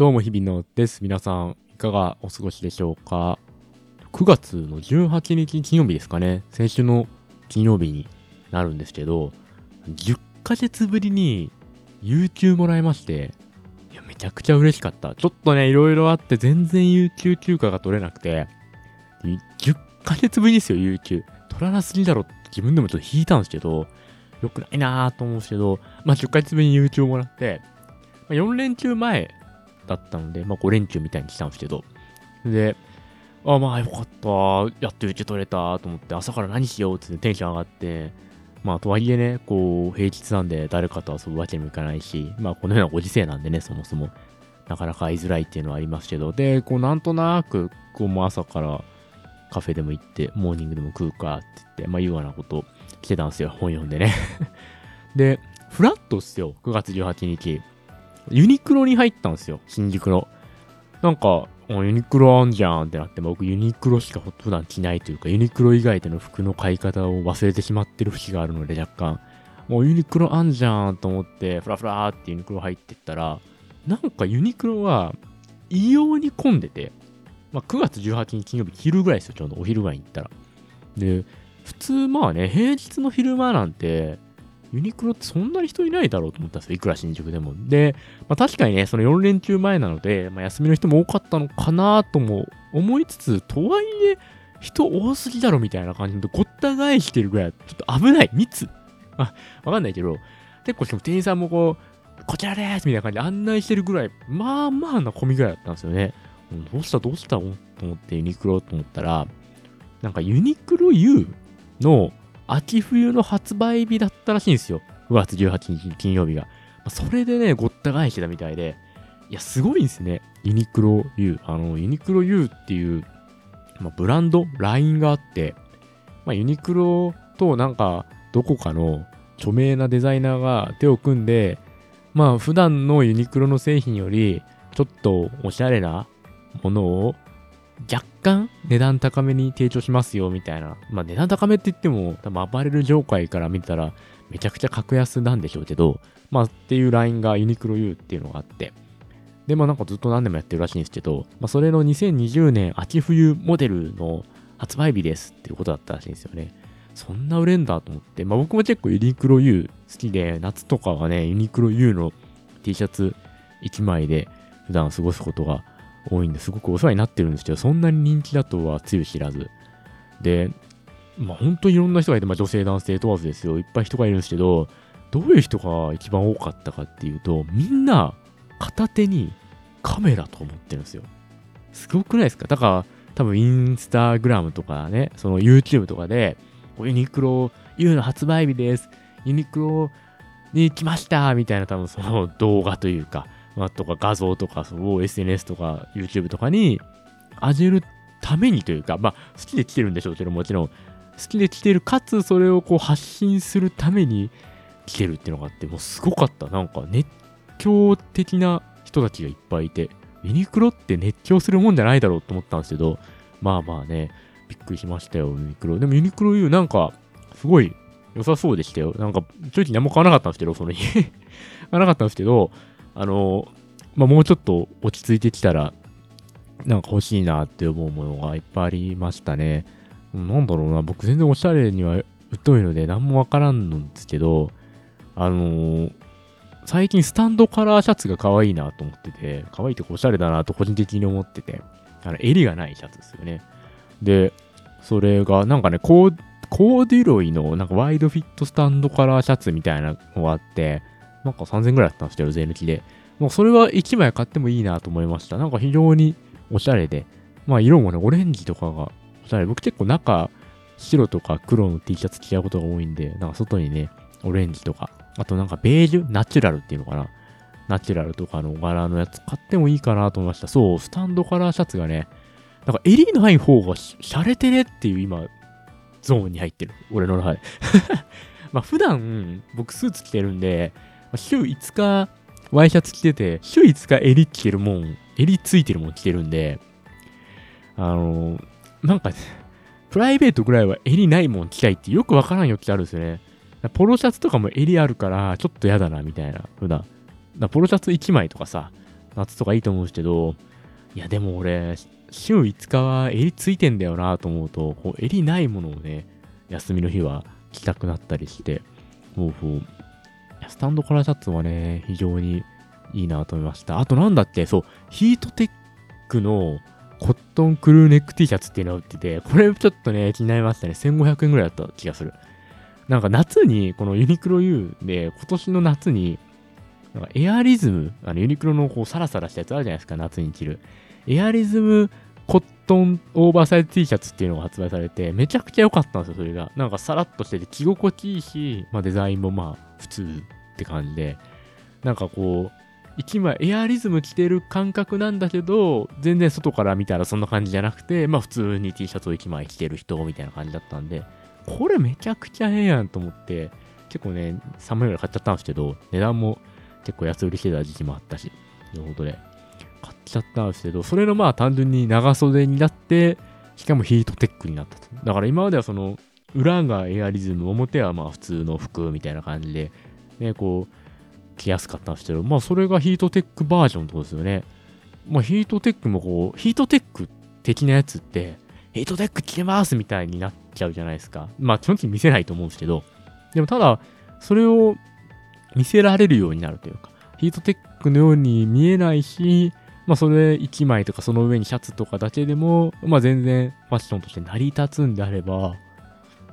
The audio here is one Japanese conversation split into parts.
どうも日々のです。皆さん、いかがお過ごしでしょうか ?9 月の18日金曜日ですかね。先週の金曜日になるんですけど、10ヶ月ぶりに YouTube もらいまして、いや、めちゃくちゃ嬉しかった。ちょっとね、いろいろあって全然 YouTube 休暇が取れなくて、10ヶ月ぶりですよ、YouTube。取らなすぎだろって自分でもちょっと引いたんですけど、良くないなぁと思うんですけど、まあ10ヶ月ぶりに YouTube もらって、ま、4連休前だったので、まあ5連休みたいにしたんですけど、で、あ、まあよかった。やっと受け取れたと思って、朝から何しようってテンション上がって、まあとはいえね、こう、平日なんで誰かと遊ぶわけにもいかないし、まあこのようなご時世なんでね、そもそも、なかなか会いづらいっていうのはありますけど、で、こうなんとなく、こうもう朝からカフェでも行って、モーニングでも食うかって言って、まあいうようなことしてたんですよ、本読んでね。で、フラットっすよ、9月18日。ユニクロに入ったんですよ、新宿の。なんか、ユニクロあんじゃんってなって、僕ユニクロしか普段着ないというか、ユニクロ以外での服の買い方を忘れてしまってる節があるので若干、もうユニクロあんじゃんと思って、ふらふらーってユニクロ入ってったら、なんかユニクロは異様に混んでて、まあ、9月18日金曜日昼ぐらいですよ、ちょうどお昼ぐらいに行ったら。で、普通まあね、平日の昼間なんて、ユニクロってそんなに人いないだろうと思ったんですよ。いくら新宿でも。で、まあ、確かにね、その4連休前なので、まあ、休みの人も多かったのかなとも思いつつ、とはいえ、人多すぎだろみたいな感じで、ごった返してるぐらい、ちょっと危ない、密。あ、わかんないけど、結構しかも店員さんもこう、こちらですみたいな感じで案内してるぐらい、まあまあな混みぐらいだったんですよね。どうしたどうしたと思ってユニクロと思ったら、なんかユニクロ U の秋冬の発売日だったらしいんですよ。9月18日金曜日が。それでね、ごった返してたみたいで、いや、すごいんですね。ユニクロ U。あの、ユニクロ U っていう、まあ、ブランド、ラインがあって、まあ、ユニクロとなんか、どこかの著名なデザイナーが手を組んで、まあ、普段のユニクロの製品より、ちょっとおしゃれなものを若干値段高めに提供しますよみたいな。まあ値段高めって言っても多分アパレル業界から見たらめちゃくちゃ格安なんでしょうけど、まあっていうラインがユニクロ U っていうのがあって。で、まあなんかずっと何年もやってるらしいんですけど、まあそれの2020年秋冬モデルの発売日ですっていうことだったらしいんですよね。そんな売れんだと思って、まあ僕も結構ユニクロ U 好きで、夏とかはね、ユニクロ U の T シャツ1枚で普段過ごすことが多いんですごくお世話になってるんですけど、そんなに人気だとはつゆ知らず。で、まあ本当にいろんな人がいて、まあ女性男性問わずですよ。いっぱい人がいるんですけど、どういう人が一番多かったかっていうと、みんな片手にカメラと思ってるんですよ。すごくないですか？だから多分インスタグラムとかね、その YouTube とかで、ユニクロ U の発売日です。ユニクロに来ましたみたいな多分その動画というか、まあ、とか画像とかを SNS とか YouTube とかに上げるためにというか、まあ、好きで来てるんでしょうけど、もちろん、好きで来てる、かつそれをこう発信するために来てるっていうのがあって、もうすごかった。なんか熱狂的な人たちがいっぱいいて、ユニクロって熱狂するもんじゃないだろうと思ったんですけど、まあまあね、びっくりしましたよ、ユニクロ。でもユニクロ U なんか、すごい良さそうでしたよ。なんか、正直何も買わなかったんですけど、その日買わなかったんですけど、あの、まあ、もうちょっと落ち着いてきたら、なんか欲しいなって思うものがいっぱいありましたね。なんだろうな、僕全然おしゃれには疎いので何もわからんのですけど、あのー、最近スタンドカラーシャツが可愛いなと思ってて、可愛いっておしゃれだなと個人的に思ってて、あの襟がないシャツですよね。で、それがなんかね、コーコーデュロイのなんかワイドフィットスタンドカラーシャツみたいなのがあって、なんか3000ぐらいだったんですよ、税抜きで。もうそれは1枚買ってもいいなと思いました。なんか非常におしゃれで、まあ色もね、オレンジとかがおしゃれ。僕結構中、白とか黒の T シャツ着ちゃうことが多いんで、なんか外にね、オレンジとか、あとなんかベージュナチュラルっていうのかな。ナチュラルとかの柄のやつ買ってもいいかなと思いました。そう、スタンドカラーシャツがね、なんか襟ない方がしゃれてねっていう今、ゾーンに入ってる。俺の中で。まあ普段僕スーツ着てるんで、週5日ワイシャツ着てて、週5日襟着てるもん、襟ついてるもん着てるんで、あの、なんか、プライベートぐらいは襟ないもん着たいってよくわからんよってあるんですよね。ポロシャツとかも襟あるから、ちょっと嫌だな、みたいな、普段。ポロシャツ1枚とかさ、夏とかいいと思うんですけど、いやでも俺、週5日は襟ついてんだよなと思うと、こう襟ないものをね、休みの日は着たくなったりして、もうう、スタンドカラーシャツはね、非常にいいなと思いました。あとなんだっけ、そう、ヒートテックのコットンクルーネック T シャツっていうのを売ってて、これちょっとね、気になりましたね。1500円ぐらいだった気がする。なんか夏に、このユニクロ U で、今年の夏に、なんかエアリズム、あのユニクロのこうサラサラしたやつあるじゃないですか、夏に着る。エアリズムコットンオーバーサイズ T シャツっていうのが発売されて、めちゃくちゃ良かったんですよ、それが。なんかさらっとしてて着心地いいし、まあデザインもまあ普通って感じで、なんかこう、1枚エアリズム着てる感覚なんだけど、全然外から見たらそんな感じじゃなくて、まあ普通に T シャツを1枚着てる人みたいな感じだったんで、これめちゃくちゃええやんと思って、結構ね、3枚ぐらい買っちゃったんですけど、値段も結構安売りしてた時期もあったし、ということで、買っちゃったんですけど、それのまあ単純に長袖になって、しかもヒートテックになったと。だから今まではその、裏がエアリズム、表はまあ普通の服みたいな感じで、ね、こう、着やすかったんですけど、まあそれがヒートテックバージョンってことですよね。まあヒートテックもこう、ヒートテック的なやつって、ヒートテック着てますみたいになっちゃうじゃないですか。まあ基本的に見せないと思うんですけど、でもただ、それを見せられるようになるというか、ヒートテックのように見えないし、まあそれ1枚とかその上にシャツとかだけでも、まあ全然ファッションとして成り立つんであれば、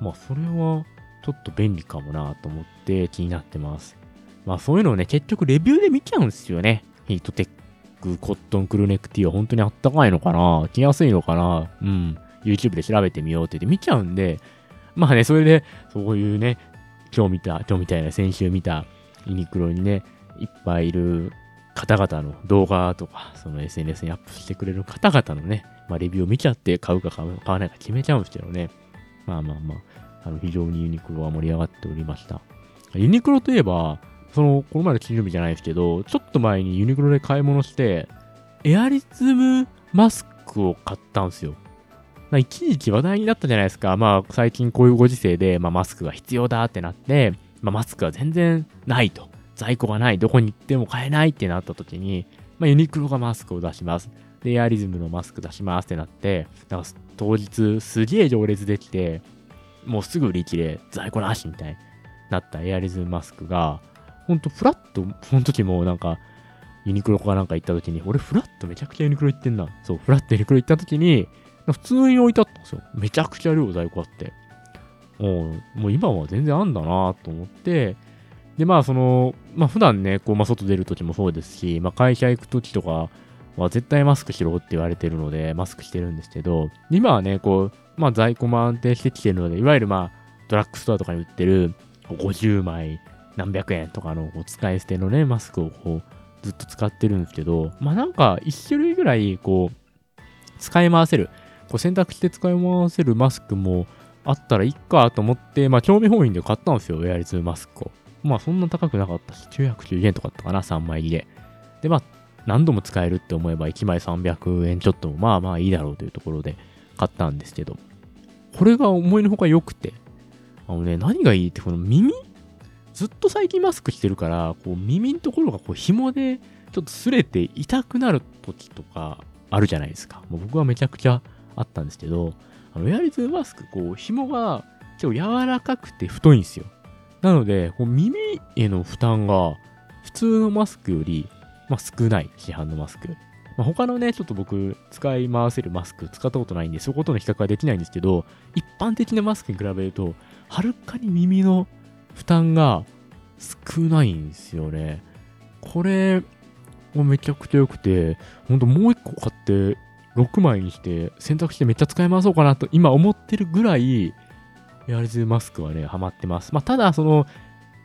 まあそれはちょっと便利かもなと思って気になってます。まあそういうのをね、結局レビューで見ちゃうんですよね。ヒートテック、コットンクルネックティーは本当にあったかいのかな着やすいのかなうん。YouTube で調べてみようって言って見ちゃうんで、まあね、それで、そういうね、今日見た、今日みたいな先週見たユニクロにね、いっぱいいる方々の動画とか、その SNS にアップしてくれる方々のね、まあ、レビューを見ちゃって買うか買わないか決めちゃうんですけどね。まあまあまあ、あの非常にユニクロは盛り上がっておりました。ユニクロといえば、その、この前の金曜日じゃないですけど、ちょっと前にユニクロで買い物して、エアリズムマスクを買ったんですよ。まあ、一時期話題になったじゃないですか。まあ、最近こういうご時世で、まあ、マスクが必要だってなって、まあ、マスクは全然ないと。在庫がない。どこに行っても買えないってなった時に、まあ、ユニクロがマスクを出します。で、エアリズムのマスク出しますってなって、なんか当日すげえ行列できて、もうすぐ売り切れ、在庫なしみたいになったエアリズムマスクが、ほんとフラット、その時もなんか、ユニクロかなんか行った時に、俺フラットめちゃくちゃユニクロ行ってんな。そう、フラットユニクロ行った時に、普通に置いてあったんですよ。めちゃくちゃ量在庫あって。もう、もう今は全然あんだなと思って、で、まあ、その、まあ、普段ね、こう、まあ、外出るときもそうですし、まあ、会社行くときとかは絶対マスクしろって言われてるので、マスクしてるんですけど、今はね、こう、まあ、在庫も安定してきてるので、いわゆるまあ、ドラッグストアとかに売ってる、50枚何百円とかの使い捨てのね、マスクをこう、ずっと使ってるんですけど、まあなんか一種類ぐらいこう、使い回せる。こう選択して使い回せるマスクもあったらいいかと思って、まあ、興味本位で買ったんですよ、エアリズムマスクを。まあ、そんな高くなかったし、990円とかだったかな、3枚入りで。で、まあ、何度も使えるって思えば、1枚300円ちょっとも、まあまあいいだろうというところで買ったんですけど、これが思いのほか良くて、あのね、何がいいって、この耳？ずっと最近マスクしてるから、こう耳のところがこう紐でちょっと擦れて痛くなる時とかあるじゃないですか。もう僕はめちゃくちゃあったんですけど、あのエアリズムマスク、こう、紐が結構柔らかくて太いんですよ。なので、こう耳への負担が普通のマスクより、まあ、少ない、市販のマスク。まあ、他のね、ちょっと僕、使い回せるマスク使ったことないんで、そことの比較はできないんですけど、一般的なマスクに比べると、はるかに耳の負担が少ないんですよね。これ、めちゃくちゃ良くて、ほんともう一個買って6枚にして選択してめっちゃ使い回そうかなと今思ってるぐらい、エアリズムマスクはね、ハマってます。まあ、ただ、その、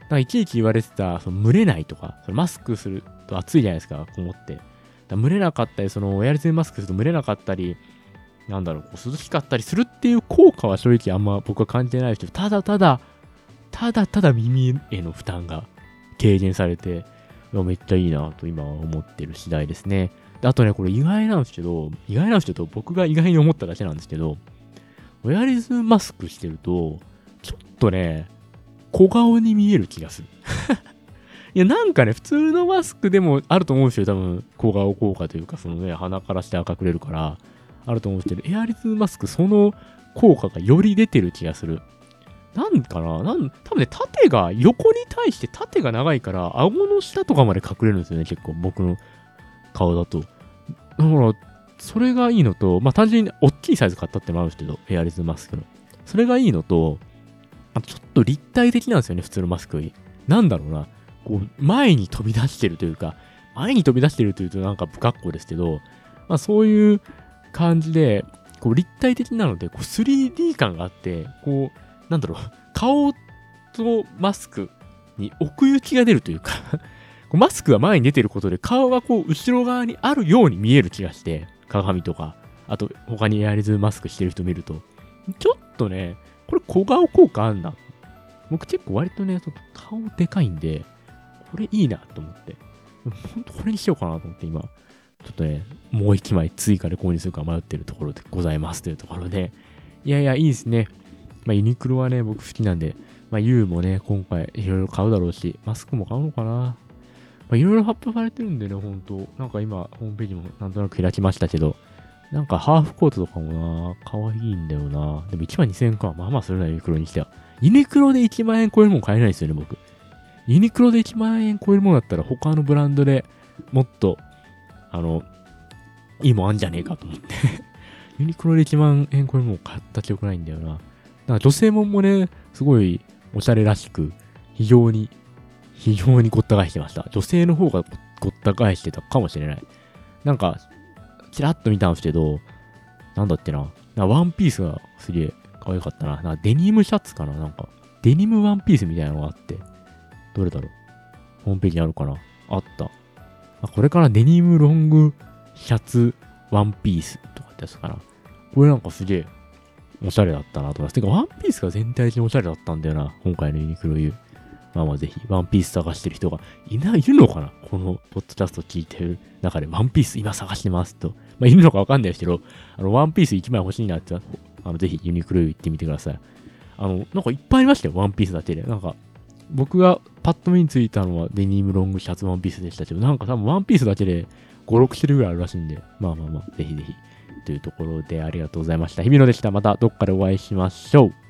なんかいちいち言われてた、その蒸れないとか、そのマスクすると暑いじゃないですか、こもって。だ蒸れなかったり、そのエアリズムマスクすると蒸れなかったり、なんだろう、う涼しかったりするっていう効果は正直あんま僕は感じてないですけど、ただただ、ただただ耳への負担が軽減されて、めっちゃいいなと今は思ってる次第ですね。あとね、これ意外なんですけど、意外なんですけど、僕が意外に思っただけなんですけど、ウェアリズムマスクしてると、ちょっとね、小顔に見える気がする。いや、なんかね、普通のマスクでもあると思うんですよ。多分、小顔効果というか、そのね、鼻からして赤くれるから、あると思うんですけど、エアリズムマスク、その効果がより出てる気がする。なんかななん、多分ね、縦が、横に対して縦が長いから、顎の下とかまで隠れるんですよね、結構、僕の顔だと。だから、それがいいのと、まあ単純に大きいサイズ買ったってもあるんですけど、エアリズムマスクの。それがいいのと、あとちょっと立体的なんですよね、普通のマスクより。なんだろうな、こう、前に飛び出してるというか、前に飛び出してるというとなんか不格好ですけど、まあそういう感じで、こう立体的なので、こう 3D 感があって、こう、なんだろう、顔とマスクに奥行きが出るというか マスクが前に出てることで顔がこう後ろ側にあるように見える気がして、鏡とか、あと他にエアリズムマスクしてる人見ると、ちょっとね、これ小顔効果あんな。僕結構割とね、顔でかいんで、これいいなと思って。ほんとこれにしようかなと思って今、ちょっとね、もう一枚追加で購入するか迷ってるところでございますというところで、いやいや、いいですね。まあ、ユニクロはね、僕好きなんで、まあ、U もね、今回いろいろ買うだろうし、マスクも買うのかな。まあ、いろいろ発表されてるんでね、ほんと。なんか今、ホームページもなんとなく開きましたけど、なんかハーフコートとかもな、可愛いんだよな。でも1万2000円か。まあまあするな、ユニクロにしては。ユニクロで1万円超えるもん買えないですよね、僕。ユニクロで1万円超えるものだったら他のブランドでもっと、あの、いいもんあんじゃねえかと思って ユニクロで1万円超えるもん買った記憶ないんだよな。なんか女性ももね、すごいおしゃれらしく、非常に、非常にごった返してました。女性の方がごった返してたかもしれない。なんか、ちらっと見たんですけど、なんだっけな。なワンピースがすげえ可愛かったな。なデニムシャツかななんか、デニムワンピースみたいなのがあって、どれだろう？ホームページにあるかな？あった。あ、これからデニムロングシャツワンピースとかってやつかな。これなんかすげえおしゃれだったなと思います。てか、ワンピースが全体的におしゃれだったんだよな。今回のユニクロ U。まあまあぜひ、ワンピース探してる人がいない、いるのかな？このポッドキャスト聞いてる中で、ワンピース今探してますと。まあいるのかわかんないですけど、あの、ワンピース1枚欲しいなって、あの、ぜひユニクロ U 行ってみてください。あの、なんかいっぱいありましたよ、ワンピースだけで。なんか、僕がパッと目についたのはデニムロングシャツワンピースでしたけど、なんか多分ワンピースだけで5、6種類ぐらいあるらしいんで、まあまあまあ、ぜひぜひというところでありがとうございました。日比野でした。またどっかでお会いしましょう。